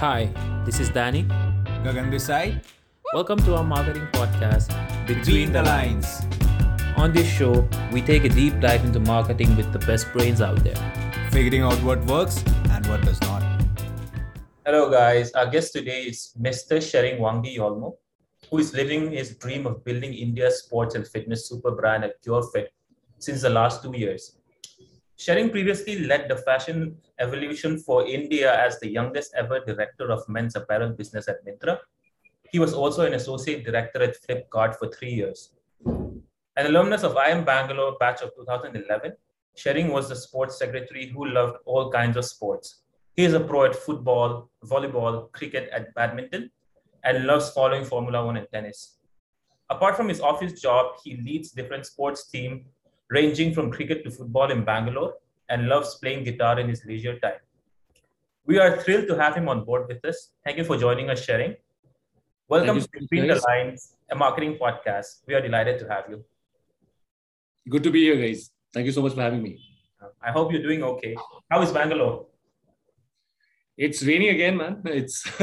Hi, this is Danny. Gagan this side. Welcome to our marketing podcast, Between the Lines. On this show, we take a deep dive into marketing with the best brains out there. Figuring out what works and what does not. Hello, guys. Our guest today is Mr. Tshering Wangi Yolmo, who is living his dream of building India's sports and fitness super brand at Cure.fit since the last two years. Tshering previously led the fashion evolution for India as the youngest ever director of men's apparel business at Myntra. He was also an associate director at Flipkart for three years. An alumnus of IIM Bangalore batch of 2011, Tshering was the sports secretary who loved all kinds of sports. He is a pro at football, volleyball, cricket, and badminton, and loves following Formula One and tennis. Apart from his office job, he leads different sports teams ranging from cricket to football in Bangalore and loves playing guitar in his leisure time. We are thrilled to have him on board with us. Thank you for joining us, Tshering. Welcome to Between the Lines, a marketing podcast. We are delighted to have you. Good to be here, guys. Thank you so much for having me. I hope you're doing okay. How is Bangalore? It's raining again, man. It's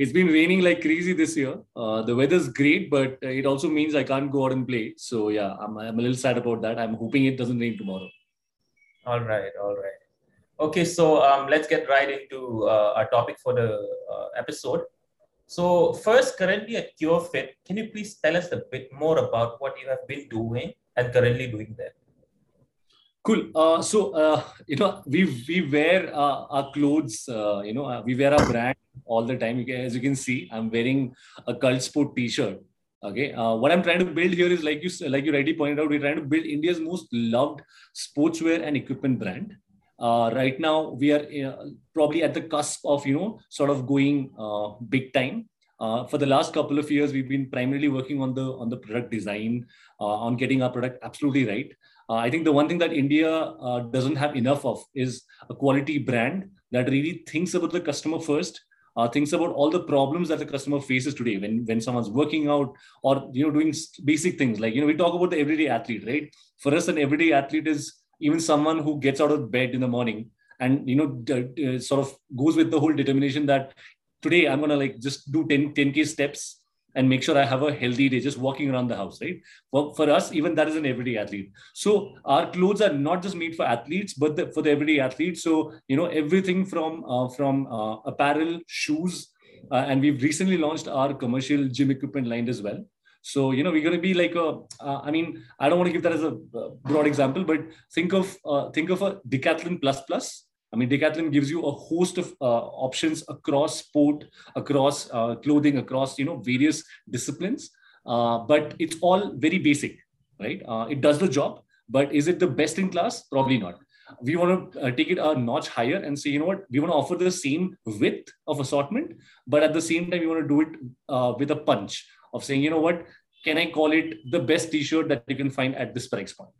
it's been raining like crazy this year. Uh, the weather's great, but it also means I can't go out and play. So yeah, I'm, I'm a little sad about that. I'm hoping it doesn't rain tomorrow. All right, all right. Okay, so um, let's get right into uh, our topic for the uh, episode. So first, currently at Cure.fit, can you please tell us a bit more about what you have been doing and currently doing there? Cool. Uh, so uh, you know, we we wear uh, our clothes. Uh, you know, uh, we wear our brand all the time. As you can see, I'm wearing a Cult Sport T-shirt. Okay. Uh, what I'm trying to build here is like you like you already pointed out, we're trying to build India's most loved sportswear and equipment brand. right now, we are probably at the cusp of you know sort of going big time. Uh, for the last couple of years, we've been primarily working on the on the product design, uh, on getting our product absolutely right. Uh, I think the one thing that India uh, doesn't have enough of is a quality brand that really thinks about the customer first, uh, thinks about all the problems that the customer faces today when, when someone's working out or you know doing basic things like you know we talk about the everyday athlete, right? For us, an everyday athlete is even someone who gets out of bed in the morning and you know d- sort of goes with the whole determination that today I'm gonna like just do 10 10k steps and make sure I have a healthy day just walking around the house, right? For, for us, even that is an everyday athlete. So our clothes are not just made for athletes, but the, for the everyday athlete. So, you know, everything from, uh, from uh, apparel, shoes, uh, and we've recently launched our commercial gym equipment line as well. So, you know, we're going to be like a, uh, I mean, I don't want to give that as a uh, broad example, but think of, uh, think of a decathlon plus plus I mean, Decathlon gives you a host of uh, options across sport, across uh, clothing, across you know various disciplines. Uh, but it's all very basic, right? Uh, it does the job, but is it the best in class? Probably not. We want to uh, take it a notch higher and say, you know what, we want to offer the same width of assortment, but at the same time, we want to do it uh, with a punch of saying, you know what, can I call it the best T-shirt that you can find at this price point?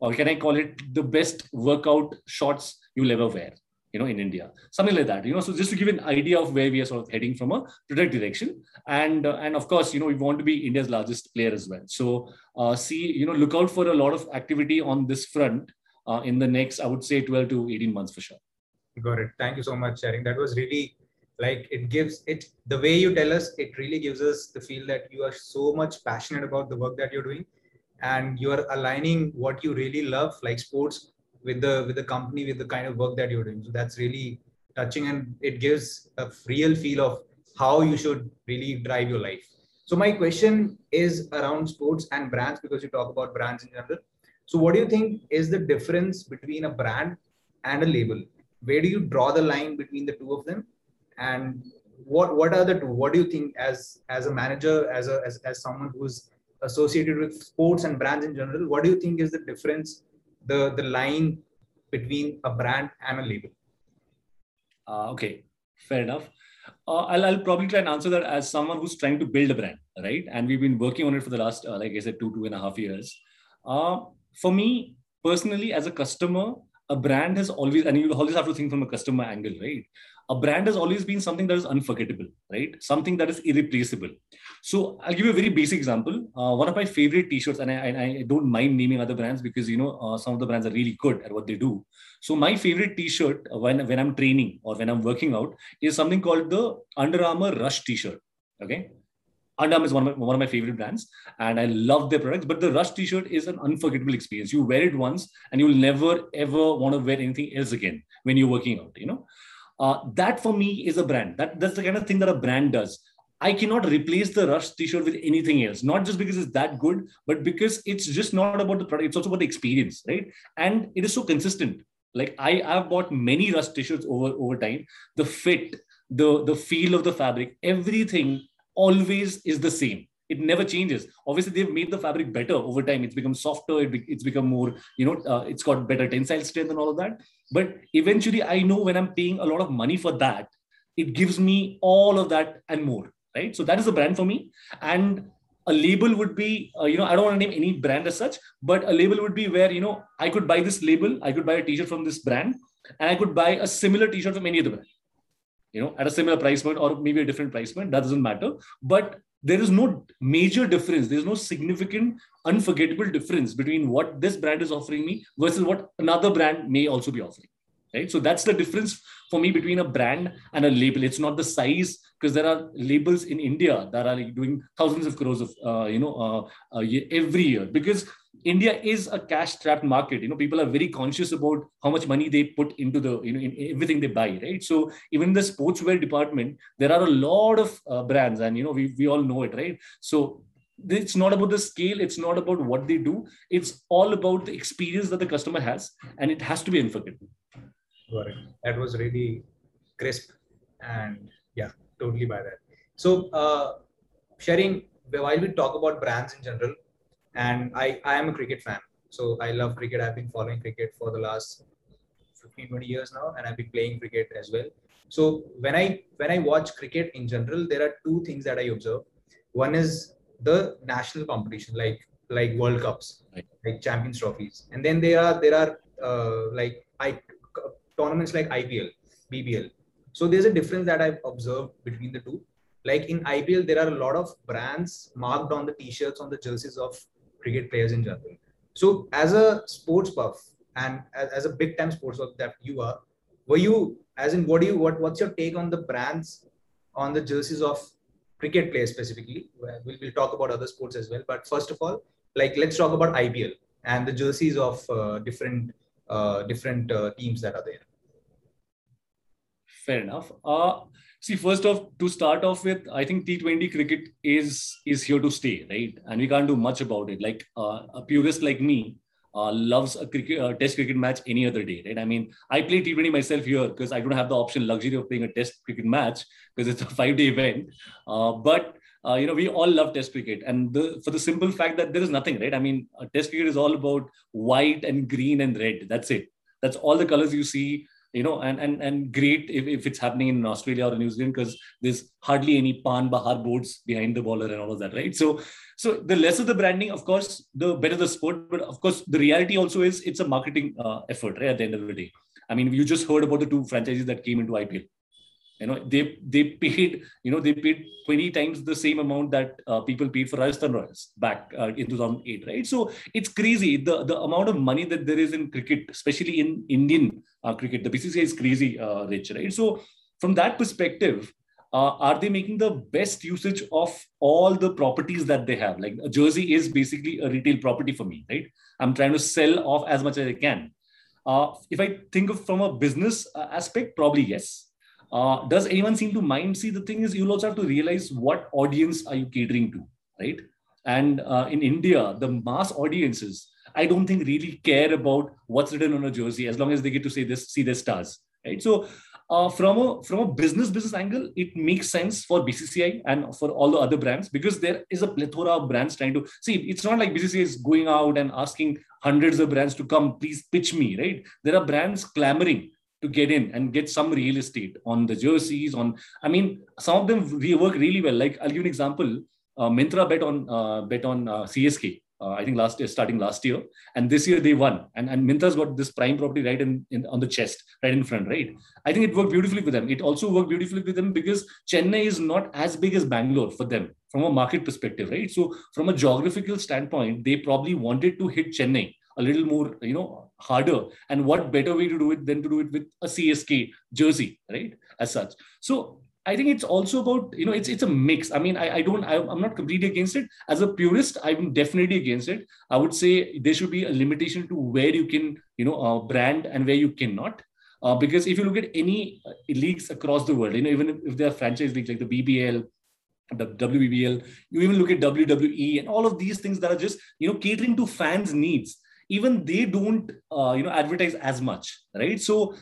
or can I call it the best workout shorts you'll ever wear? You know, in India, something like that. You know, so just to give an idea of where we are sort of heading from a product direction, and uh, and of course, you know, we want to be India's largest player as well. So, uh, see, you know, look out for a lot of activity on this front uh, in the next, I would say, 12 to 18 months for sure. Got it. Thank you so much, Tshering. That was really like it gives it the way you tell us. It really gives us the feel that you are so much passionate about the work that you're doing and you're aligning what you really love like sports with the with the company with the kind of work that you're doing. So that's really touching and it gives a real feel of how you should really drive your life. So my question is around sports and brands because you talk about brands in general. So what do you think is the difference between a brand and a label? Where do you draw the line between the two of them? And what what are the two what do you think as as a manager as a as, as someone who's associated with sports and brands in general, what do you think is the difference, the, the line between a brand and a label? Uh, okay, fair enough. Uh, I'll, I'll probably try and answer that as someone who's trying to build a brand, right? And we've been working on it for the last, uh, like I said, two, two and a half years. Uh, for me, personally, as a customer, a brand has always, and you always have to think from a customer angle, right? A brand has always been something that is unforgettable, right? Something that is irreplaceable. So I'll give you a very basic example. Uh, one of my favorite T-shirts, and I, I, don't mind naming other brands because you know uh, some of the brands are really good at what they do. So my favorite T-shirt when when I'm training or when I'm working out is something called the Under Armour Rush T-shirt. Okay, Under Armour is one of, my, one of my favorite brands, and I love their products. But the Rush T-shirt is an unforgettable experience. You wear it once, and you'll never ever want to wear anything else again when you're working out. You know, uh, that for me is a brand. That that's the kind of thing that a brand does. I cannot replace the Rush T-shirt with anything else. Not just because it's that good, but because it's just not about the product. It's also about the experience, right? And it is so consistent. Like I, I've bought many Rush T-shirts over over time. The fit, the the feel of the fabric, everything always is the same it never changes obviously they've made the fabric better over time it's become softer it be, it's become more you know uh, it's got better tensile strength and all of that but eventually i know when i'm paying a lot of money for that it gives me all of that and more right? So that is a brand for me. And a label would be uh, you know i don't want to name any brand as such but a label would be where you know i could buy this label i could buy a t-shirt from this brand and i could buy a similar t-shirt from any other brand you know at a similar price point or maybe a different price point. That doesn't matter. But there is no major difference. There's no significant, unforgettable difference between what this brand is offering me versus what another brand may also be offering. Right. So that's the difference for me between a brand and a label. It's not the size because there are labels in India that are doing thousands of crores of uh, you know uh, uh, every year because India is a cash-strapped market. You know, people are very conscious about how much money they put into the you know in everything they buy, right? So even the sportswear department, there are a lot of uh, brands, and you know we we all know it, right? So it's not about the scale it's not about what they do it's all about the experience that the customer has and it has to be unforgettable it. That was really crisp and yeah, totally by that. So uh, Tshering while we talk about brands in general, and I, I am a cricket fan. So I love cricket. I've been following cricket for the last 15, 20 years now, and I've been playing cricket as well. So when I when I watch cricket in general, there are two things that I observe. One is the national competition, like like World Cups, right. like Champions trophies, and then there are there are uh, like I tournaments like IPL, BBL. So there's a difference that I've observed between the two. Like in IPL, there are a lot of brands marked on the t-shirts, on the jerseys of cricket players in general. So as a sports buff and as, as a big time sports buff that you are, were you as in what do you what what's your take on the brands on the jerseys of cricket players specifically? We'll, we'll talk about other sports as well. But first of all, like let's talk about IPL and the jerseys of uh, different uh, different uh, teams that are there. Fair enough. Uh, see, first off, to start off with, I think T20 cricket is is here to stay, right? And we can't do much about it. Like uh, a purist like me uh, loves a cricket, uh, test cricket match any other day, right? I mean, I play T20 myself here because I don't have the option luxury of playing a test cricket match because it's a five day event. Uh, but uh, you know, we all love Test cricket, and the, for the simple fact that there is nothing, right? I mean, Test cricket is all about white and green and red. That's it. That's all the colors you see. You know, and and and great if, if it's happening in Australia or New Zealand because there's hardly any Pan Bahar boards behind the bowler and all of that, right? So, so the lesser the branding, of course, the better the sport. But of course, the reality also is it's a marketing uh, effort, right? At the end of the day, I mean, you just heard about the two franchises that came into IPL you know they they paid you know they paid 20 times the same amount that uh, people paid for Rajasthan Royals back uh, in 2008 right? So it's crazy. The the amount of money that there is in cricket especially in Indian uh, cricket the BCCI is crazy uh, rich right? So from that perspective uh, are they making the best usage of all the properties that they have? Like jersey is basically a retail property for me right? I'm trying to sell off as much as i can. Uh, if i think of from a business aspect probably yes uh, does anyone seem to mind? See, the thing is, you'll also have to realize what audience are you catering to, right? And uh, in India, the mass audiences, I don't think really care about what's written on a jersey as long as they get to say this, see their stars, right? So, uh, from a from a business business angle, it makes sense for BCCI and for all the other brands because there is a plethora of brands trying to see. It's not like BCCI is going out and asking hundreds of brands to come, please pitch me, right? There are brands clamoring to get in and get some real estate on the jerseys. On, I mean, some of them work really well. Like I'll give an example. Uh, Myntra bet on uh, bet on uh, CSK uh, I think last year, starting last year, and this year they won. And and Myntra's got this prime property right in, in on the chest, right in front, right. I think it worked beautifully for them. It also worked beautifully with them because Chennai is not as big as Bangalore for them from a market perspective, right? So from a geographical standpoint, they probably wanted to hit Chennai a little more, you know, harder. And what better way to do it than to do it with a CSK jersey, right? As such. So I think it's also about you know it's it's a mix. I mean, I, I don't I, am not completely against it. As a purist, I'm definitely against it. I would say there should be a limitation to where you can you know uh, brand and where you cannot. Uh, because if you look at any uh, leagues across the world, you know even if, if there are franchise leagues like the BBL, the WBBL, you even look at WWE and all of these things that are just you know catering to fans' needs. Even they don't uh, you know advertise as much, right? So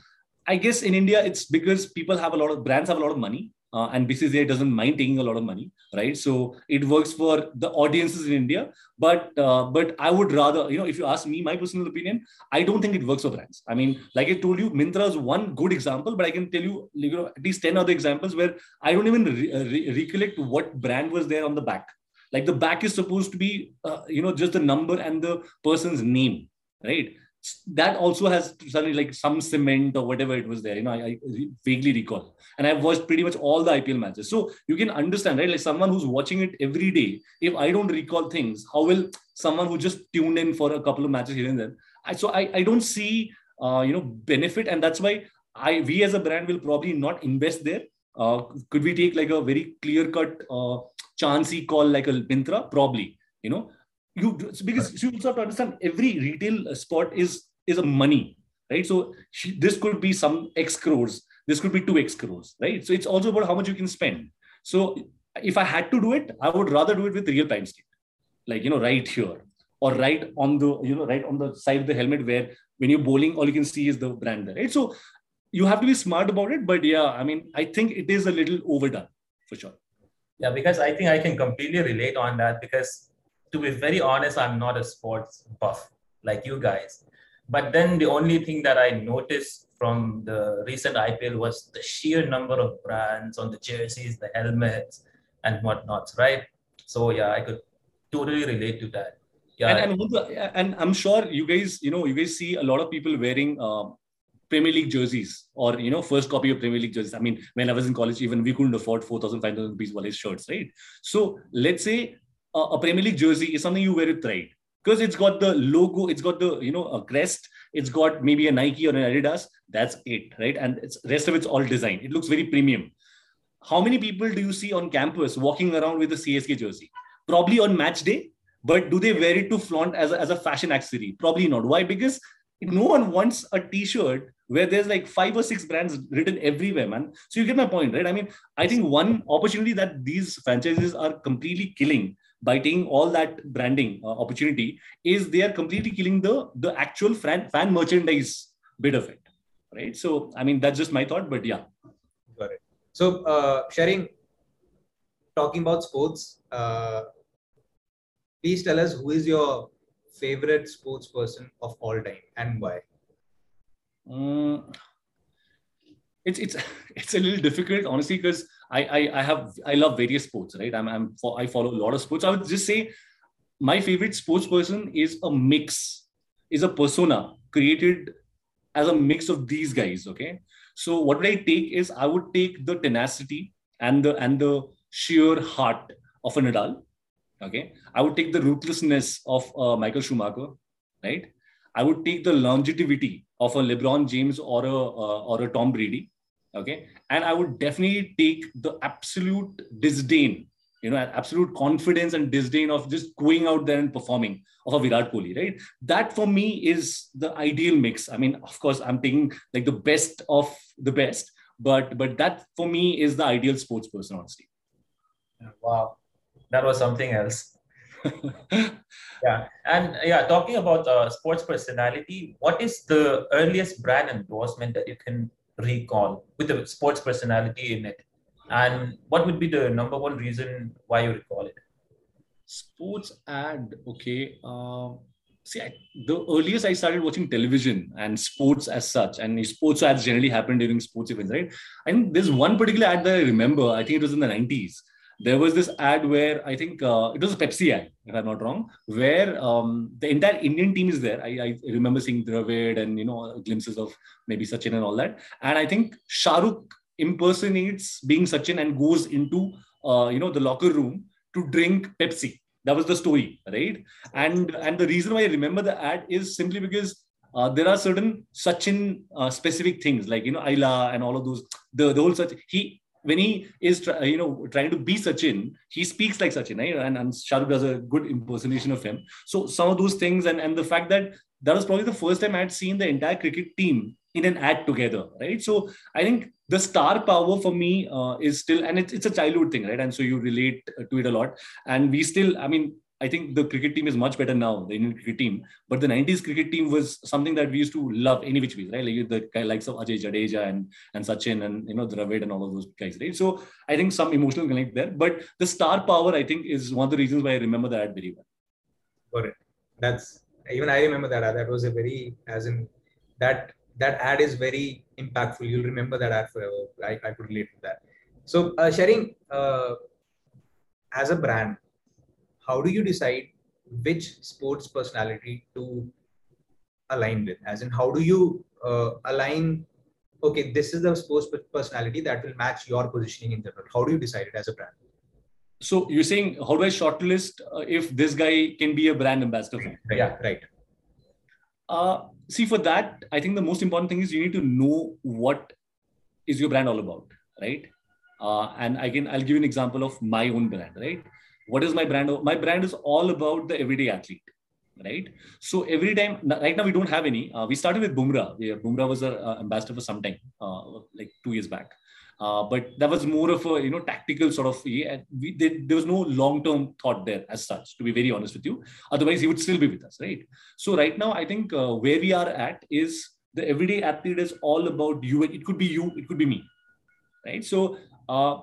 I guess in India, it's because people have a lot of brands have a lot of money uh, and BCCI doesn't mind taking a lot of money, right? So it works for the audiences in India. But uh, but I would rather, you know, if you ask me my personal opinion, I don't think it works for brands. I mean, like I told you, Myntra is one good example, but I can tell you, you know, at least ten other examples where I don't even re- uh, re- recollect what brand was there on the back. Like the back is supposed to be, uh, you know, just the number and the person's name, right? that also has suddenly like some cement or whatever it was there. You know, I, I, vaguely recall. And I've watched pretty much all the IPL matches. So you can understand, right? Like someone who's watching it every day, if I don't recall things, how will someone who just tuned in for a couple of matches here and there? I, so I, I don't see, uh, you know, benefit. And that's why I we as a brand will probably not invest there. Uh, could we take like a very clear cut uh, chancey call like a Myntra? Probably, you know, you because you also have to understand every retail spot is is a money right? So she, this could be some x crores this could be 2x crores right? So it's also about how much you can spend. So if i had to do it i would rather do it with real time skate like you know right here or right on the you know right on the side of the helmet where when you're bowling all you can see is the brand there right? So you have to be smart about it but yeah i mean i think it is a little overdone for sure yeah because i think i can completely relate on that because to be very honest, I'm not a sports buff like you guys. But then the only thing that I noticed from the recent IPL was the sheer number of brands on the jerseys, the helmets, and whatnot, right? So yeah, I could totally relate to that. Yeah, and, and, and I'm sure you guys, you know, you guys see a lot of people wearing uh, Premier League jerseys or you know first copy of Premier League jerseys. I mean, when I was in college, even we couldn't afford 4,000, 5,000 rupees Wallace shirts, right? So let's say a Premier League jersey is something you wear with pride because it's got the logo, it's got the you know a crest, it's got maybe a Nike or an Adidas. That's it, right? And it's rest of it's all design. It looks very premium. How many people do you see on campus walking around with a CSK jersey? Probably on match day, but do they wear it to flaunt as a, as a fashion accessory? Probably not. Why? Because no one wants a t-shirt where there's like five or six brands written everywhere, man. So you get my point, right? I mean, I think one opportunity that these franchises are completely killing by taking all that branding uh, opportunity is they are completely killing the the actual fan, fan merchandise bit of it right so i mean that's just my thought but yeah got it so uh, Tshering talking about sports uh, please tell us who is your favorite sports person of all time and why um, it's it's it's a little difficult honestly because I, I, I have I love various sports, right? I'm, I'm I follow a lot of sports. I would just say my favorite sports person is a mix, is a persona created as a mix of these guys. Okay, so what would I take is I would take the tenacity and the and the sheer heart of a Nadal. Okay, I would take the ruthlessness of uh, Michael Schumacher, right? I would take the longevity of a LeBron James or a uh, or a Tom Brady okay? And i would definitely take the absolute disdain you know absolute confidence and disdain of just going out there and performing of a virat kohli right? That for me is the ideal mix. I mean of course i'm taking like the best of the best but but that for me is the ideal sports person honestly. Wow. That was something else yeah and yeah talking about uh, sports personality what is the earliest brand endorsement that you can recall with the sports personality in it? And what would be the number one reason why you recall it? Sports ad, okay. Uh, see, I, the earliest I started watching television and sports as such, and sports ads generally happen during sports events, right? Think there's one particular ad that I remember. I think it was in the 90s. There was this ad where I think uh, it was a Pepsi ad, if I'm not wrong, where um, the entire Indian team is there. I, I remember seeing Dravid and you know glimpses of maybe Sachin and all that. And I think Shahrukh impersonates being Sachin and goes into uh, you know the locker room to drink Pepsi. That was the story, right? And and the reason why I remember the ad is simply because uh, there are certain Sachin uh, specific things like you know Aila and all of those. The the whole such he when he is you know trying to be Sachin, he speaks like Sachin, right? And, and Shahrukh does a good impersonation of him. So some of those things and and the fact that that was probably the first time I had seen the entire cricket team in an ad together, right? So I think the star power for me uh, is still, and it's, it's a childhood thing, right? And so you relate to it a lot. And we still, I mean, I think the cricket team is much better now, the Indian cricket team. But the 90s cricket team was something that we used to love any which ways, right? Like the guy likes of Ajay Jadeja and, and Sachin and you know Dravid and all of those guys, right? So I think some emotional connect there. But the star power, I think, is one of the reasons why I remember that ad very well. Got it. That's even I remember that. That was a very as in that that ad is very impactful. You'll remember that ad forever. I, I could relate to that. So uh, Tshering uh, as a brand, how do you decide which sports personality to align with? As in how do you uh, align okay this is the sports personality that will match your positioning in the general. How do you decide it as a brand? So you're saying how do i shortlist uh, if this guy can be a brand ambassador for right. yeah right. Uh, see for that i think the most important thing is you need to know what is your brand all about right? Uh, and again i'll give you an example of my own brand right what is my brand? My brand is all about the everyday athlete right? So every time right now we don't have any. Uh, we started with bumrah. Yeah, was an uh, ambassador for some time uh, like two years back. Uh, but that was more of a you know tactical sort of yeah, we, there, there was no long term thought there as such to be very honest with you. Otherwise he would still be with us right? So right now i think uh, where we are at is the everyday athlete is all about you. It could be you it could be me right? So uh,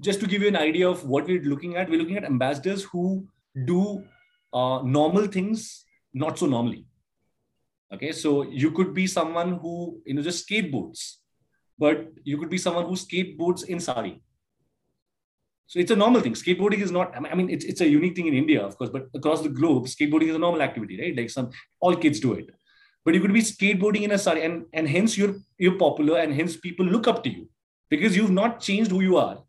just to give you an idea of what we're looking at, we're looking at ambassadors who do uh, normal things not so normally. Okay, so you could be someone who you know just skateboards, but you could be someone who skateboards in sari. So it's a normal thing. Skateboarding is not. I mean, it's it's a unique thing in India, of course, but across the globe, skateboarding is a normal activity, right? Like some all kids do it. But you could be skateboarding in a sari, and and hence you're you're popular, and hence people look up to you because you've not changed who you are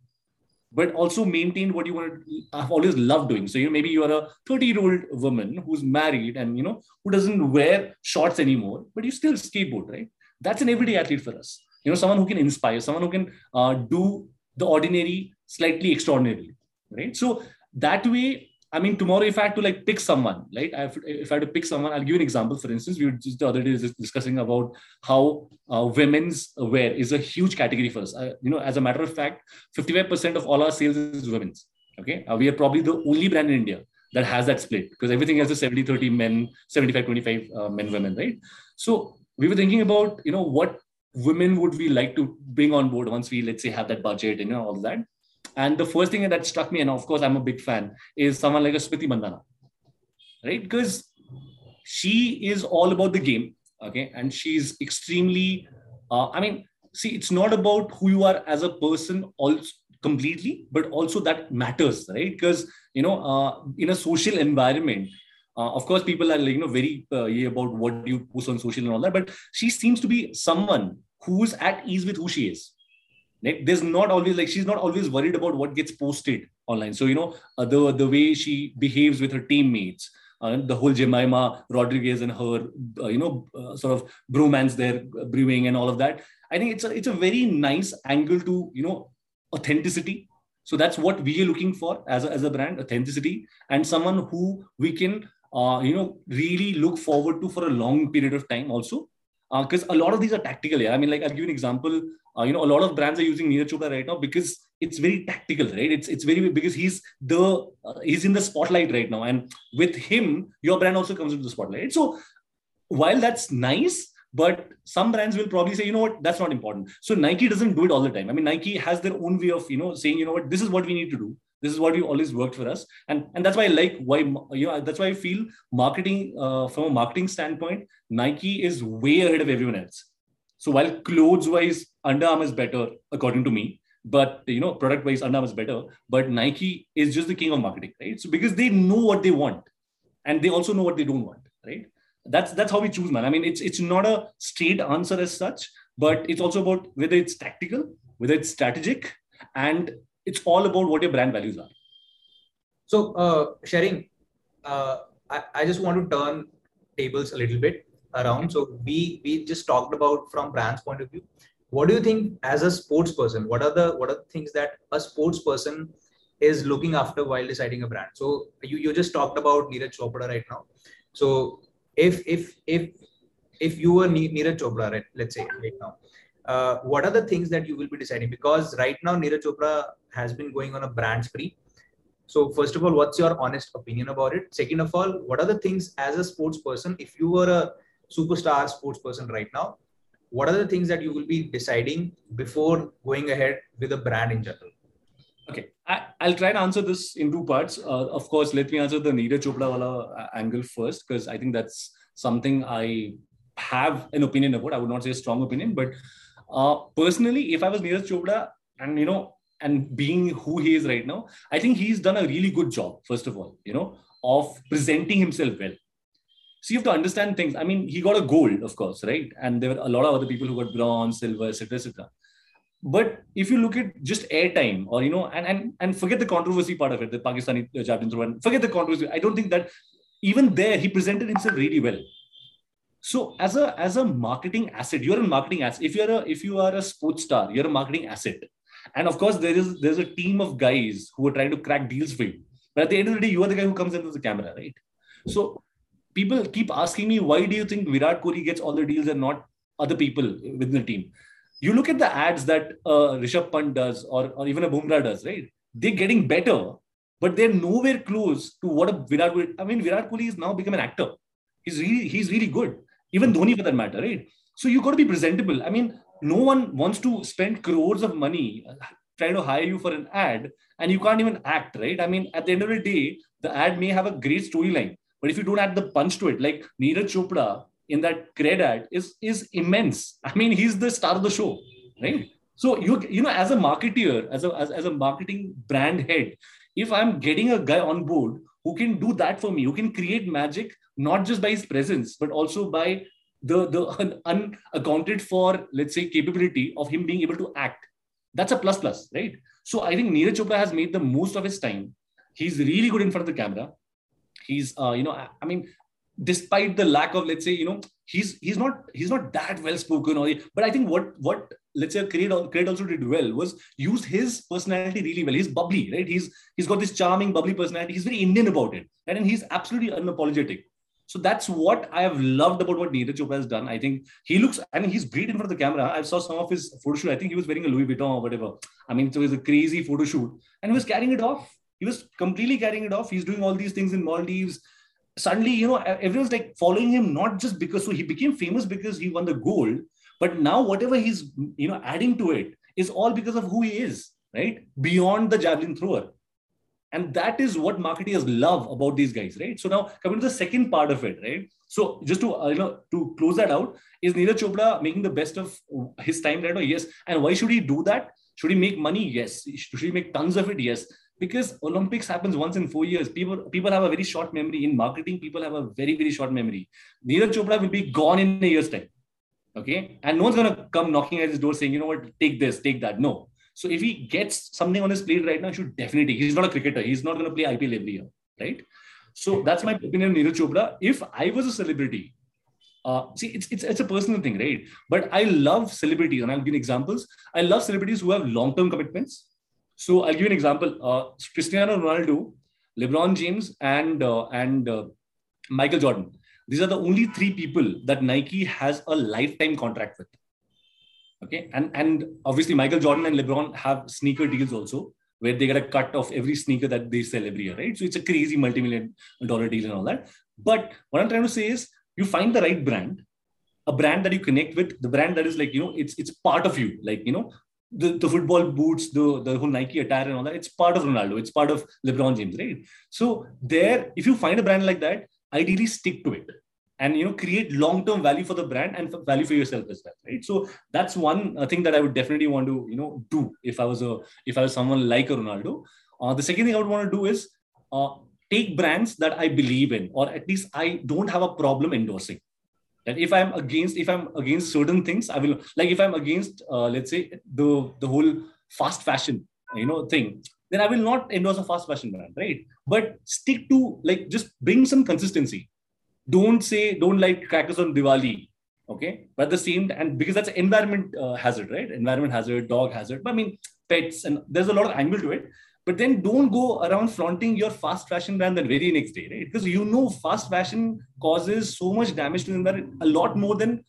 but also maintain what you want to have always loved doing. So you know, maybe you are a 30 year old woman who's married and you know who doesn't wear shorts anymore, but you still skateboard, right? That's an everyday athlete for us. You know, someone who can inspire, someone who can uh, do the ordinary slightly extraordinary, right? So that way, I mean, tomorrow, if I had to like pick someone, right? if I had to pick someone, I'll give you an example. For instance, we were just the other day discussing about how uh, women's wear is a huge category for us. Uh, you know, as a matter of fact, 55% of all our sales is women's. Okay. Uh, we are probably the only brand in India that has that split because everything else is 70 30 men, 75 25 uh, men, women, right? So we were thinking about, you know, what women would we like to bring on board once we, let's say, have that budget and you know, all that and the first thing that struck me, and of course I'm a big fan, is someone like a Smriti Mandhana, right? Because she is all about the game, okay, and she's extremely. Uh, I mean, see, it's not about who you are as a person, also completely, but also that matters, right? Because you know, uh, in a social environment, uh, of course, people are like, you know very uh, about what you post on social and all that, but she seems to be someone who's at ease with who she is there's not always like she's not always worried about what gets posted online so you know uh, the the way she behaves with her teammates uh, the whole Jemimah Rodrigues and her, uh, you know, uh, sort of bromance there brewing and all of that. I think it's a it's a very nice angle to you know authenticity. So that's what we are looking for as a, as a brand, authenticity, and someone who we can uh, you know really look forward to for a long period of time also because uh, a lot of these are tactical. Yeah, I mean, like I'll give you an example. Uh, you know, a lot of brands are using Neeraj Chopra right now because it's very tactical, right? It's it's very because he's the uh, he's in the spotlight right now, and with him, your brand also comes into the spotlight. So while that's nice, but some brands will probably say, you know what, that's not important. So Nike doesn't do it all the time. I mean, Nike has their own way of you know saying, you know what, this is what we need to do this is what we always worked for us and and that's why i like why you know that's why i feel marketing uh, from a marketing standpoint nike is way ahead of everyone else so while clothes wise under armour is better according to me but you know, product wise, Under Armour is better. But Nike is just the king of marketing, right? So because they know what they want, and they also know what they don't want, right? That's that's how we choose, man. I mean, it's it's not a straight answer as such, but it's also about whether it's tactical, whether it's strategic, and it's all about what your brand values are. So, uh, Tshering, uh, I, I just want to turn tables a little bit around. So we we just talked about from brand's point of view. What do you think as a sports person? What are the what are the things that a sports person is looking after while deciding a brand? So you, you just talked about Neeraj Chopra right now. So if if if if you were Neeraj Chopra, right, let's say right now, uh, what are the things that you will be deciding? Because right now Neeraj Chopra has been going on a brand spree. So first of all, what's your honest opinion about it? Second of all, what are the things as a sports person, if you were a superstar sports person right now, what are the things that you will be deciding before going ahead with a brand in general? Okay, I, will try and answer this in two parts. Uh, of course, let me answer the Neeraj Chopra wala uh, angle first, because I think that's something I have an opinion about. I would not say a strong opinion, but uh, personally, if I was Neeraj Chopra and you know, and being who he is right now, I think he's done a really good job. First of all, you know, of presenting himself well. So you have to understand things. I mean, he got a gold, of course, right? And there were a lot of other people who got bronze, silver, etc., etc. But if you look at just airtime, or you know, and and and forget the controversy part of it, the Pakistani uh, javelin throw, forget the controversy. I don't think that even there he presented himself really well. So as a as a marketing asset, you're a marketing asset. If you're a if you are a sports star, you're a marketing asset. And of course, there is there's a team of guys who are trying to crack deals for you. But at the end of the day, you are the guy who comes into the camera, right? So people keep asking me, why do you think Virat Kohli gets all the deals and not other people within the team? You look at the ads that uh, Rishabh Pant does or, or even a Bumrah does, right? They're getting better, but they're nowhere close to what a Virat Kohli. I mean, Virat Kohli has now become an actor. He's really he's really good even Dhoni for that matter, right? So you've got to be presentable. I mean, no one wants to spend crores of money uh, trying to hire you for an ad and you can't even act, right? I mean, at the end of the day, the ad may have a great storyline, but if you don't add the punch to it, like Neeraj Chopra in that cred ad is is immense. I mean, he's the star of the show, right? So you you know, as a marketeer, as a as, as a marketing brand head, if I'm getting a guy on board who can do that for me, who can create magic not just by his presence, but also by the, the unaccounted for, let's say, capability of him being able to act. That's a plus plus, right? So I think Neeraj Chopra has made the most of his time. He's really good in front of the camera. He's, uh, you know, I mean, despite the lack of, let's say, you know, he's he's not he's not that well spoken or but i think what what let's say CRED, CRED also did well was use his personality really well he's bubbly right he's he's got this charming bubbly personality he's very indian about it right? and he's absolutely unapologetic so that's what I have loved about what Neeraj Chopra has done. I think he looks, I mean, he's great in front of the camera. I saw some of his photo shoot. I think he was wearing a Louis Vuitton or whatever. I mean, so it was a crazy photo shoot and he was carrying it off. He was completely carrying it off. He's doing all these things in Maldives. Suddenly, you know, everyone's like following him, not just because, so he became famous because he won the gold, but now whatever he's, you know, adding to it is all because of who he is, right? Beyond the javelin thrower. And that is what marketers love about these guys, right? So now coming to the second part of it, right? So just to uh, you know to close that out, is Neeraj Chopra making the best of his time right now? Yes. And why should he do that? Should he make money? Yes. Should he make tons of it? Yes. Because Olympics happens once in four years. People people have a very short memory. In marketing, people have a very very short memory. Neeraj Chopra will be gone in a year's time. Okay, and no one's gonna come knocking at his door saying, you know what, take this, take that. No, so if he gets something on his plate right now, he should definitely. He's not a cricketer. He's not going to play IPL every year, right? So that's my opinion, Neeraj Chopra. If I was a celebrity, uh, see, it's, it's it's a personal thing, right? But I love celebrities, and I'll give examples. I love celebrities who have long-term commitments. So I'll give you an example. Uh, Cristiano Ronaldo, LeBron James, and uh, and uh, Michael Jordan. These are the only three people that Nike has a lifetime contract with. Okay, and and obviously Michael Jordan and LeBron have sneaker deals also, where they get a cut of every sneaker that they sell every year, right? So it's a crazy multi-million dollar deal and all that. But what I'm trying to say is, you find the right brand, a brand that you connect with, the brand that is like you know, it's it's part of you, like you know. The, the football boots, the, the whole Nike attire and all that, it's part of Ronaldo, it's part of LeBron James, right? So there, if you find a brand like that, ideally stick to it and you know create long-term value for the brand and value for yourself as well right? So that's one uh, thing that i would definitely want to you know do if i was a if i was someone like a ronaldo. Uh, the second thing i would want to do is uh, take brands that i believe in or at least i don't have a problem endorsing that if i'm against if i'm against certain things i will like if i'm against uh, let's say the the whole fast fashion you know thing then i will not endorse a fast fashion brand right but stick to like just bring some consistency don't say don't light crackers on Diwali. Okay, but the same and because that's environment uh, hazard, right? Environment hazard, dog hazard. But I mean, pets and there's a lot of angle to it. But then don't go around flaunting your fast fashion brand the very next day, right? Because you know fast fashion causes so much damage to the environment, a lot more than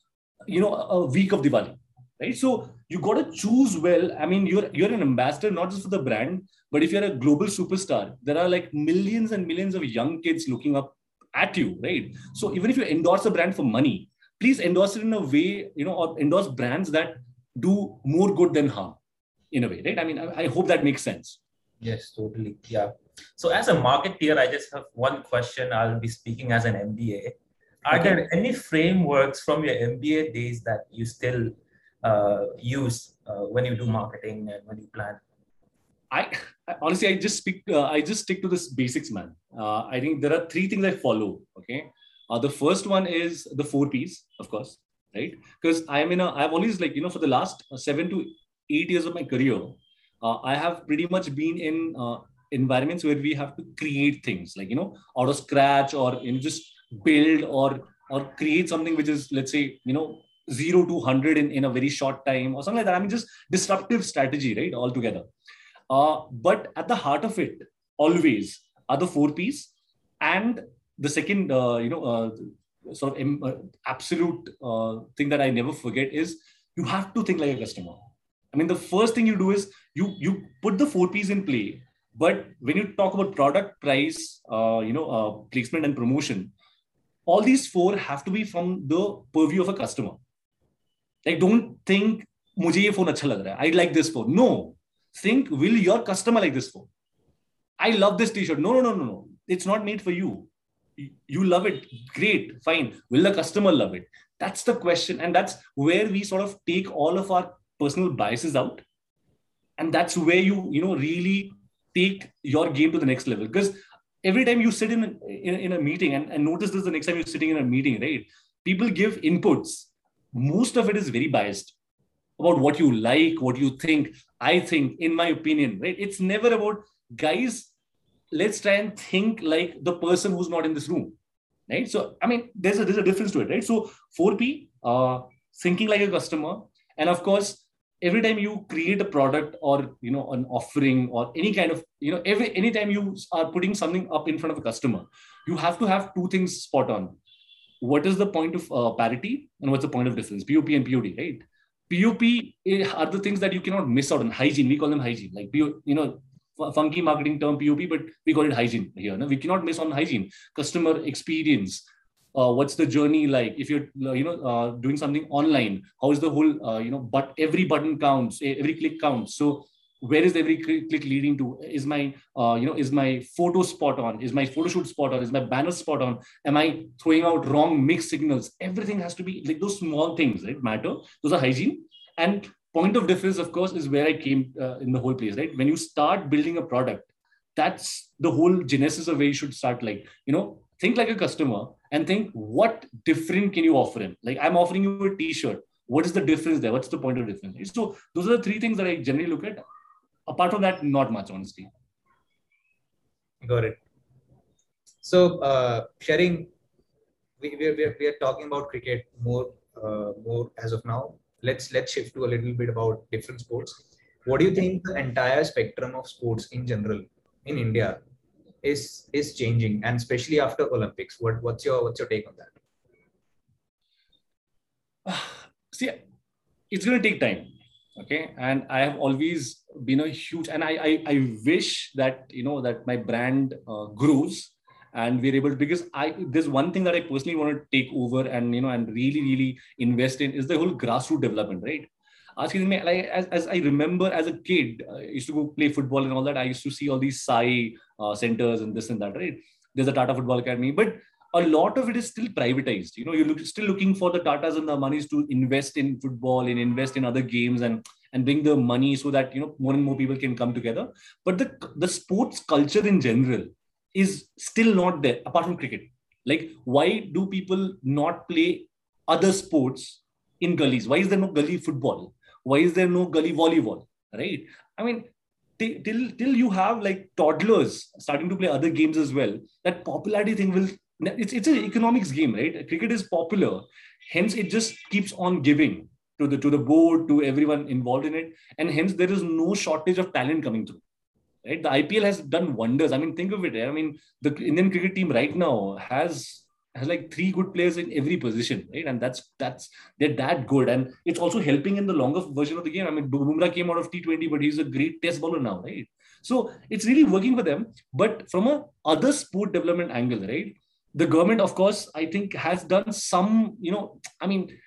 you know a week of Diwali, right? So you got to choose well. I mean, you're you're an ambassador not just for the brand, but if you're a global superstar, there are like millions and millions of young kids looking up at you, right? So even if you endorse a brand for money, please endorse it in a way, you know, or endorse brands that do more good than harm in a way, right? I mean, I, I hope that makes sense. Yes, totally. Yeah. So as a marketeer, I just have one question. I'll be speaking as an MBA. Are okay. there any frameworks from your MBA days that you still uh, use uh, when you do marketing and when you plan? I, honestly, I just speak. Uh, I just stick to this basics, man. Uh, I think there are three things I follow. Okay, uh, the first one is the four P's, of course, right? Because I'm in a. I've always like you know for the last seven to eight years of my career, uh, I have pretty much been in uh, environments where we have to create things like you know out of scratch or you know just build or or create something which is let's say you know zero to hundred in in a very short time or something like that. I mean just disruptive strategy, right? Altogether. Uh, but at the heart of it, always are the four P's. And the second, uh, you know, uh, sort of uh, absolute uh, thing that I never forget is you have to think like a customer. I mean, the first thing you do is you you put the four P's in play. But when you talk about product, price, uh, you know, placement and promotion, all these four have to be from the purview of a customer. Like, don't think मुझे ये phone अच्छा लग रहा है I like this phone no think will your customer like this phone i love this t-shirt no no no no no it's not made for you you love it great fine will the customer love it that's the question and that's where we sort of take all of our personal biases out and that's where you you know really take your game to the next level because every time you sit in in, in a meeting and, and notice this the next time you're sitting in a meeting right people give inputs most of it is very biased about what you like, what you think. I think, in my opinion, right? It's never about guys. Let's try and think like the person who's not in this room, right? So, I mean, there's a there's a difference to it, right? So, 4P, uh, thinking like a customer, and of course, every time you create a product or you know an offering or any kind of you know every anytime you are putting something up in front of a customer, you have to have two things spot on. What is the point of uh, parity and what's the point of difference? POP and POD, right? POP are the things that you cannot miss out on. Hygiene, we call them hygiene. Like, you know, funky marketing term POP, but we call it hygiene here. No? We cannot miss on hygiene. Customer experience. Uh, what's the journey like? If you're, you know, uh, doing something online, how is the whole, uh, you know, but every button counts, every click counts. So where is every click leading to? Is my uh, you know is my photo spot on? Is my photo shoot spot on? Is my banner spot on? Am i throwing out wrong mixed signals? Everything has to be like those small things right matter. Those are hygiene. And point of difference of course is where i came uh, in the whole place right? When you start building a product that's the whole genesis of where you should start. Like you know think like a customer and think what different can you offer him like i'm offering you a t-shirt what is the difference there what's the point of difference so those are the three things that i generally look at apart from that, not much, honestly. Got it. So, uh, Tshering, we, we, we are talking about cricket more, uh, more as of now. Let's let's shift to a little bit about different sports. What do you think the entire spectrum of sports in general in India is is changing, and especially after Olympics? What what's your what's your take on that? See, it's going to take time okay and i have always been a huge and i i, I wish that you know that my brand uh, grows and we're able to because i there's one thing that i personally want to take over and you know and really really invest in is the whole grassroots development right asking me like as, as i remember as a kid i used to go play football and all that i used to see all these sai uh, centers and this and that right there's a tata football academy but a lot of it is still privatized. You know, you're look, still looking for the Tatas and the Ambanis to invest in football and invest in other games and and bring the money so that you know more and more people can come together. But the the sports culture in general is still not there apart from cricket. Like, why do people not play other sports in gullies? Why is there no gully football? Why is there no gully volleyball? Right? I mean, till till you have like toddlers starting to play other games as well, that popularity thing will it's it's an economics game, right? Cricket is popular, hence it just keeps on giving to the to the board, to everyone involved in it, and hence there is no shortage of talent coming through. Right? The IPL has done wonders. I mean, think of it. Eh? I mean, the Indian cricket team right now has has like three good players in every position, right? And that's that's they're that good, and it's also helping in the longer version of the game. I mean, Bumrah came out of T20, but he's a great test bowler now, right? So it's really working for them. But from a other sport development angle, right? the government, of course, I think has done some, you know, I mean,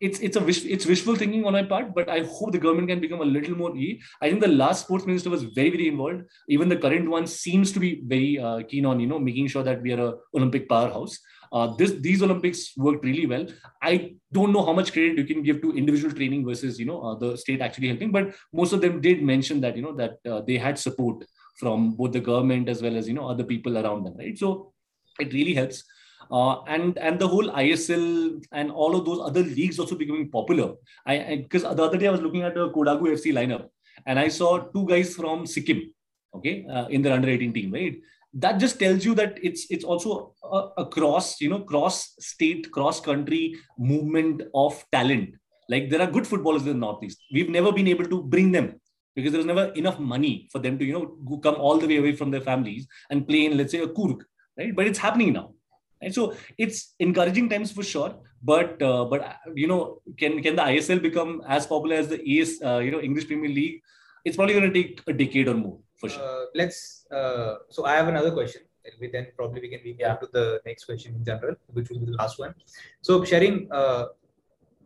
it's it's a wish, it's wishful thinking on my part, but I hope the government can become a little more. E. I think the last sports minister was very very involved. Even the current one seems to be very uh, keen on you know making sure that we are a Olympic powerhouse. Uh, this these Olympics worked really well. I don't know how much credit you can give to individual training versus you know uh, the state actually helping, but most of them did mention that you know that uh, they had support from both the government as well as you know other people around them, right? So it really helps. Uh, and and the whole ISL and all of those other leagues also becoming popular. I because the other day I was looking at a Kodagu FC lineup and I saw two guys from Sikkim, okay, uh, in their under 18 team, right? That just tells you that it's it's also a, a cross, you know, cross state, cross country movement of talent. Like there are good footballers in the Northeast. We've never been able to bring them because there's never enough money for them to, you know, come all the way away from their families and play in, let's say, a Coorg right? But it's happening now. And so it's encouraging times for sure. But uh, but uh, you know, can can the ISL become as popular as the ES, uh, you know, English Premier League? It's probably going to take a decade or more for sure. Uh, let's. Uh, so I have another question. We then probably we can move yeah. to the next question in general, which will be the last one. So Tshering, uh,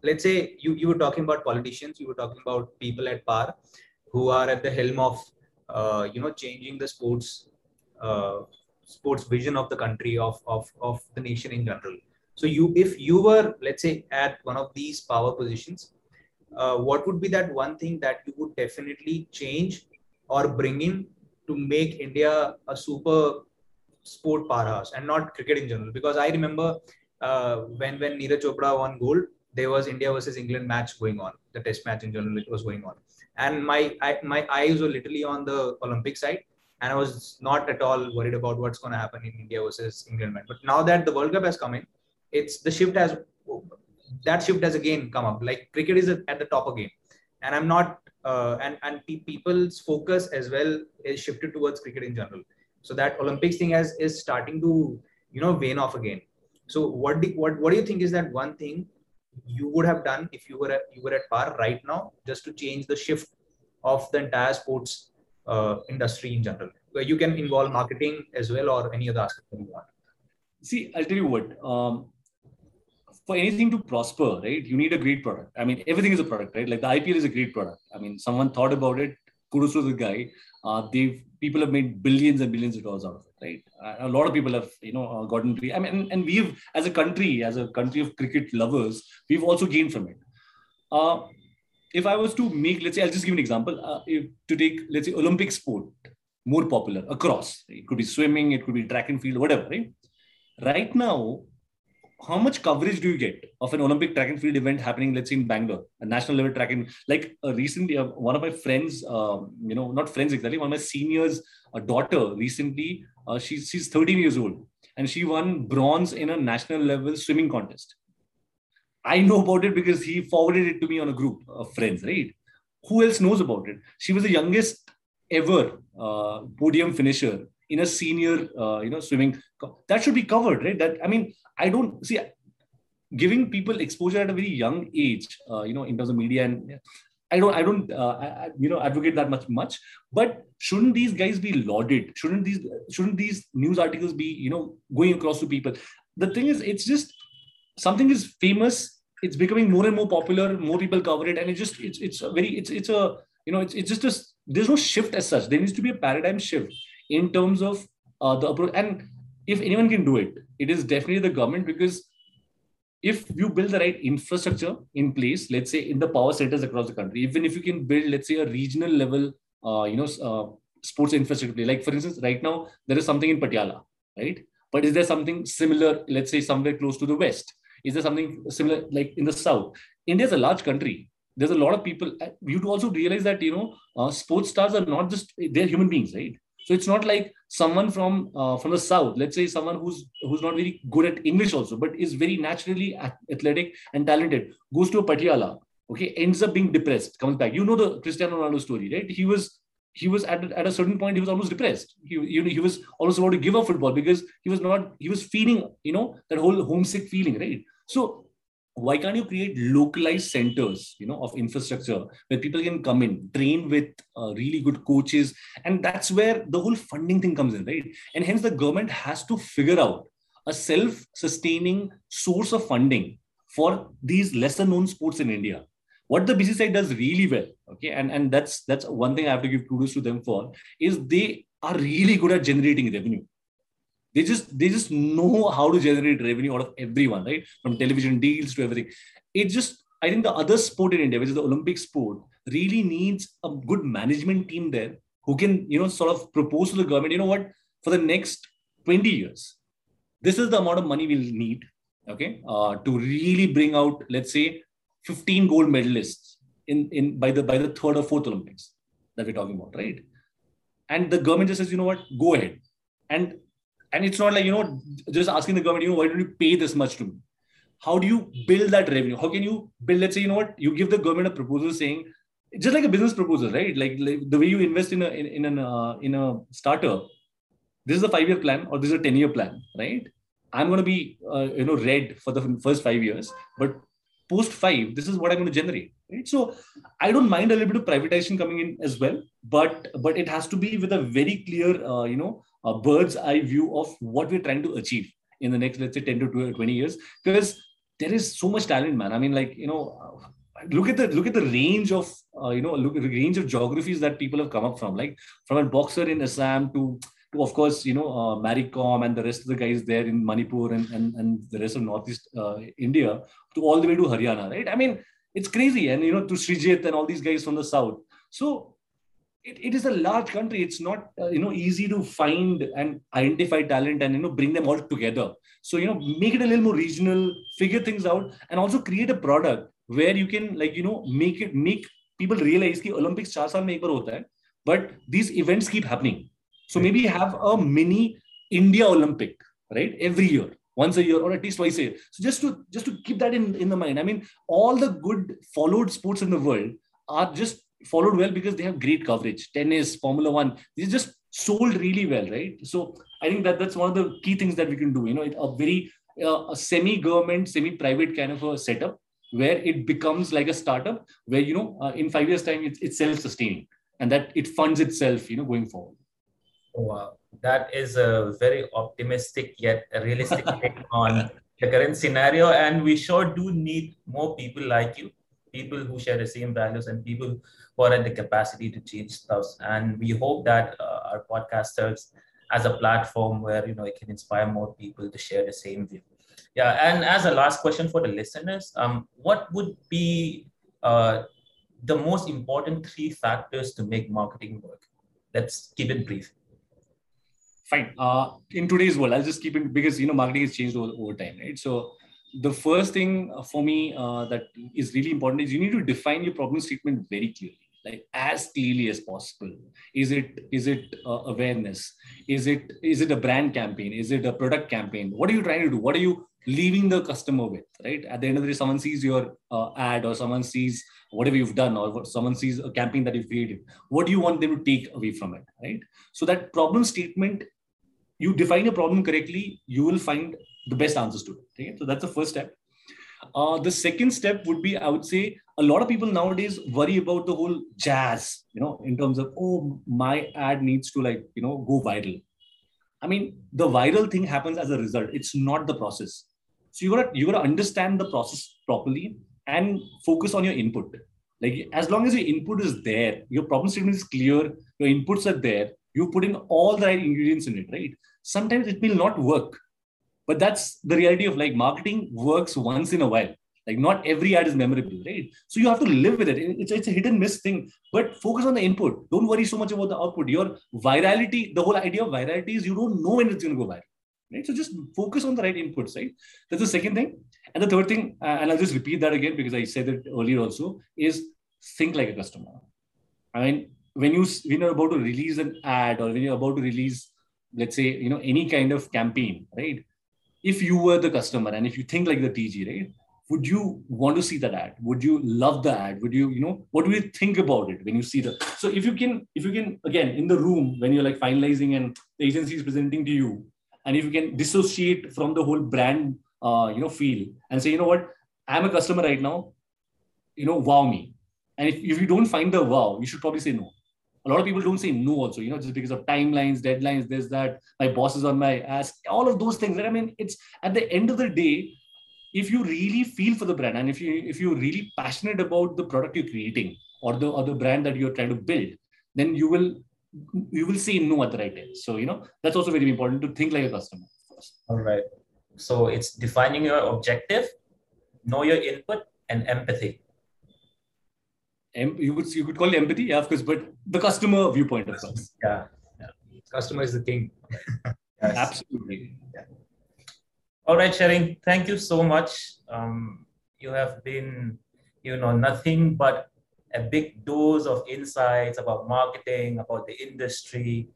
let's say you you were talking about politicians, you were talking about people at par who are at the helm of, you know, changing the sports sports vision of the country of, of, of the nation in general so you if you were let's say at one of these power positions uh, what would be that one thing that you would definitely change or bring in to make india a super sport powerhouse and not cricket in general because i remember uh, when when Neeraj Chopra won gold there was India versus England match going on the test match in general was going on and my I, my eyes were literally on the Olympic side and I was not at all worried about what's going to happen in India versus England. But now that the World Cup has come in, it's the shift has that shift has again come up. Like cricket is at the top again, and I'm not uh, and and pe- people's focus as well is shifted towards cricket in general. So that Olympics thing has is starting to you know wane off again. So what do what what do you think is that one thing you would have done if you were at, you were at par right now just to change the shift of the entire sports uh, industry in general where you can involve marketing as well or any other aspect that you want see i'll tell you what um, for anything to prosper right you need a great product. I mean everything is a product right? Like the ipl is a great product. I mean someone thought about it kudos to the guy. Uh, they've people have made billions and billions of dollars out of it right? Uh, a lot of people have you know uh, gotten i mean and, and we've as a country as a country of cricket lovers we've also gained from it. Uh, if I was to make, let's say, I'll just give an example. Uh, if, to take, let's say, Olympic sport more popular across, it could be swimming, it could be track and field, whatever, right? Right now, how much coverage do you get of an Olympic track and field event happening, let's say in Bangalore, a national level track and like uh, recently, uh, one of my friends, um, you know, not friends exactly, one of my seniors, daughter recently, uh, she's she's 13 years old, and she won bronze in a national level swimming contest. I know about it because he forwarded it to me on a group of friends, right? Who else knows about it? She was the youngest ever uh, podium finisher in a senior, uh, you know, swimming. That should be covered, right? That I mean, I don't see giving people exposure at a very young age, uh, you know, in terms of media and. I don't, I don't, uh, I, you know, advocate that much, much. But shouldn't these guys be lauded? Shouldn't these, shouldn't these news articles be, you know, going across to people? The thing is, it's just something is famous it's becoming more and more popular more people cover it and it just it's it's a very it's it's a you know it's, it's just a there's no shift as such there needs to be a paradigm shift in terms of uh, the approach and if anyone can do it, it is definitely the government because if you build the right infrastructure in place, let's say in the power centers across the country, even if you can build, let's say, a regional level, uh, you know, uh, sports infrastructure, like for instance, right now there is something in Patiala, right? But is there something similar, let's say, somewhere close to the west? Is there something similar like in the south? India is a large country. There's a lot of people. You also realize that you know, uh, sports stars are not just they're human beings, right? So it's not like someone from uh, from the south, let's say someone who's who's not very good at English also, but is very naturally athletic and talented, goes to a Patiala, okay, ends up being depressed, comes back. You know the Cristiano Ronaldo story, right? He was he was at, at a certain point he was almost depressed he, you know, he was almost about to give up football because he was not he was feeling you know that whole homesick feeling right so why can't you create localized centers you know of infrastructure where people can come in train with uh, really good coaches? And that's where the whole funding thing comes in right? And hence the government has to figure out a self-sustaining source of funding for these lesser known sports in india. What the bcci does really well okay and and that's that's one thing i have to give kudos to them for is they are really good at generating revenue they just they just know how to generate revenue out of everyone, right? From television deals to everything. It just I think the other sport in India, which is the Olympic sport, really needs a good management team there who can, you know, sort of propose to the government, you know what, for the next 20 years, this is the amount of money we'll need, okay, uh, to really bring out, let's say, 15 gold medalists in, in by the by the third or fourth Olympics that we're talking about, right? And the government just says, you know what, go ahead. And and it's not like, you know, just asking the government, you know, why don't you pay this much to me? How do you build that revenue? How can you build, let's say, you know what, you give the government a proposal saying, just like a business proposal, right? Like, like the way you invest in a in, in an uh, in a startup, this is a five year plan or this is a 10 year plan, right? I'm going to be, uh, you know, red for the first five years, but post five, this is what I'm going to generate. Right? So I don't mind a little bit of privatization coming in as well, but but it has to be with a very clear, uh, you know, a bird's eye view of what we're trying to achieve in the next, let's say, 10 to 20 years. Because there is so much talent, man. I mean, like, you know, look at the look at the range of uh, you know look at the range of geographies that people have come up from like from a boxer in assam to to of course you know uh, Mary Kom and the rest of the guys there in manipur and and, and the rest of northeast uh, india to all the way to haryana right i mean it's crazy and you know to srijit and all these guys from the south so it, it is a large country. It's not uh, you know easy to find and identify talent and you know bring them all together. So you know make it a little more regional figure things out and also create a product where you can like you know make it make people realize that olympics 4 years mein ek hota hai but these events keep happening. So maybe have a mini india olympic right every year once a year or at least twice a year. So just to just to keep that in in the mind. I mean all the good followed sports in the world are just followed well because they have great coverage. Tennis, Formula One, these just sold really well, right? So I think that that's one of the key things that we can do. You know, a very uh, a semi-government, semi-private kind of a setup where it becomes like a startup where you know uh, in five years time it's, it's self-sustaining and that it funds itself you know going forward wow that is a very optimistic yet realistic take on the current scenario and we sure do need more people like you people who share the same values and people who are at the capacity to change stuff. And we hope that uh, our podcast serves as a platform where you know it can inspire more people to share the same view. Yeah, and as a last question for the listeners, um, what would be uh, the most important three factors to make marketing work? Let's keep it brief. Fine. Uh, in today's world, I'll just keep it because you know marketing has changed over, over time, right? So the first thing for me uh, that is really important is you need to define your problem statement very clearly like as clearly as possible. Is it is it uh, awareness? Is it is it a brand campaign? Is it a product campaign? What are you trying to do? What are you leaving the customer with right? At the end of the day someone sees your uh, ad or someone sees whatever you've done or someone sees a campaign that you've created. What do you want them to take away from it right? So that problem statement you define a problem correctly you will find the best answers to it. Okay? So that's the first step. Uh, the second step would be, I would say, a lot of people nowadays worry about the whole jazz, you know, in terms of, oh, my ad needs to like, you know, go viral. I mean, the viral thing happens as a result. It's not the process. So you gotta you gotta understand the process properly and focus on your input. Like as long as your input is there, your problem statement is clear, your inputs are there, you put in all the right ingredients in it, right? sometimes it will not work. But that's the reality of like marketing works once in a while. Like not every ad is memorable, right? So you have to live with it. It's, it's a hit and miss thing, but focus on the input. Don't worry so much about the output. Your virality, the whole idea of virality is you don't know when it's going to go viral, right? So just focus on the right inputs, right? That's the second thing. And the third thing, uh, and I'll just repeat that again because I said it earlier also, is think like a customer. I mean, when you when you're about to release an ad or when you're about to release, let's say, you know, any kind of campaign, right? If you were the customer and if you think like the TG, right? would you want to see that ad? Would you love the ad? Would you you know what do you think about it when you see the so if you can if you can again in the room when you're like finalizing and the agency is presenting to you and if you can dissociate from the whole brand uh, you know feel and say you know what? I'm a customer right now. You know wow me. And if, if you don't find the wow you should probably say no a lot of people don't say no also you know just because of timelines deadlines there's that my boss is on my ass all of those things i mean it's at the end of the day if you really feel for the brand and if you if you're really passionate about the product you're creating or the or the brand that you're trying to build then you will you will say no at the right time. So you know that's also very important to think like a customer all right. So it's defining your objective know your input and empathy you could you could call it empathy yeah of course but the customer viewpoint of course yeah, yeah. customer is the king yes. absolutely yeah all right, Tshering. thank you so much. Um, you have been, you know, nothing but a big dose of insights about marketing, about the industry.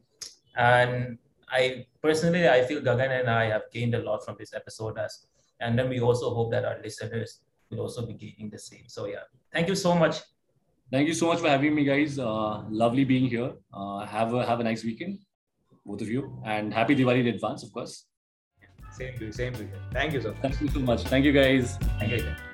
And I personally, I feel Gagan and I have gained a lot from this episode. As, and then we also hope that our listeners will also be gaining the same. So yeah, thank you so much. Thank you so much for having me, guys. Uh, lovely being here. Uh, have a have a nice weekend, both of you, and happy Diwali in advance, of course. Same to you. Same to you. Thank you so much. Thank you so much. Thank you, guys. Thank you.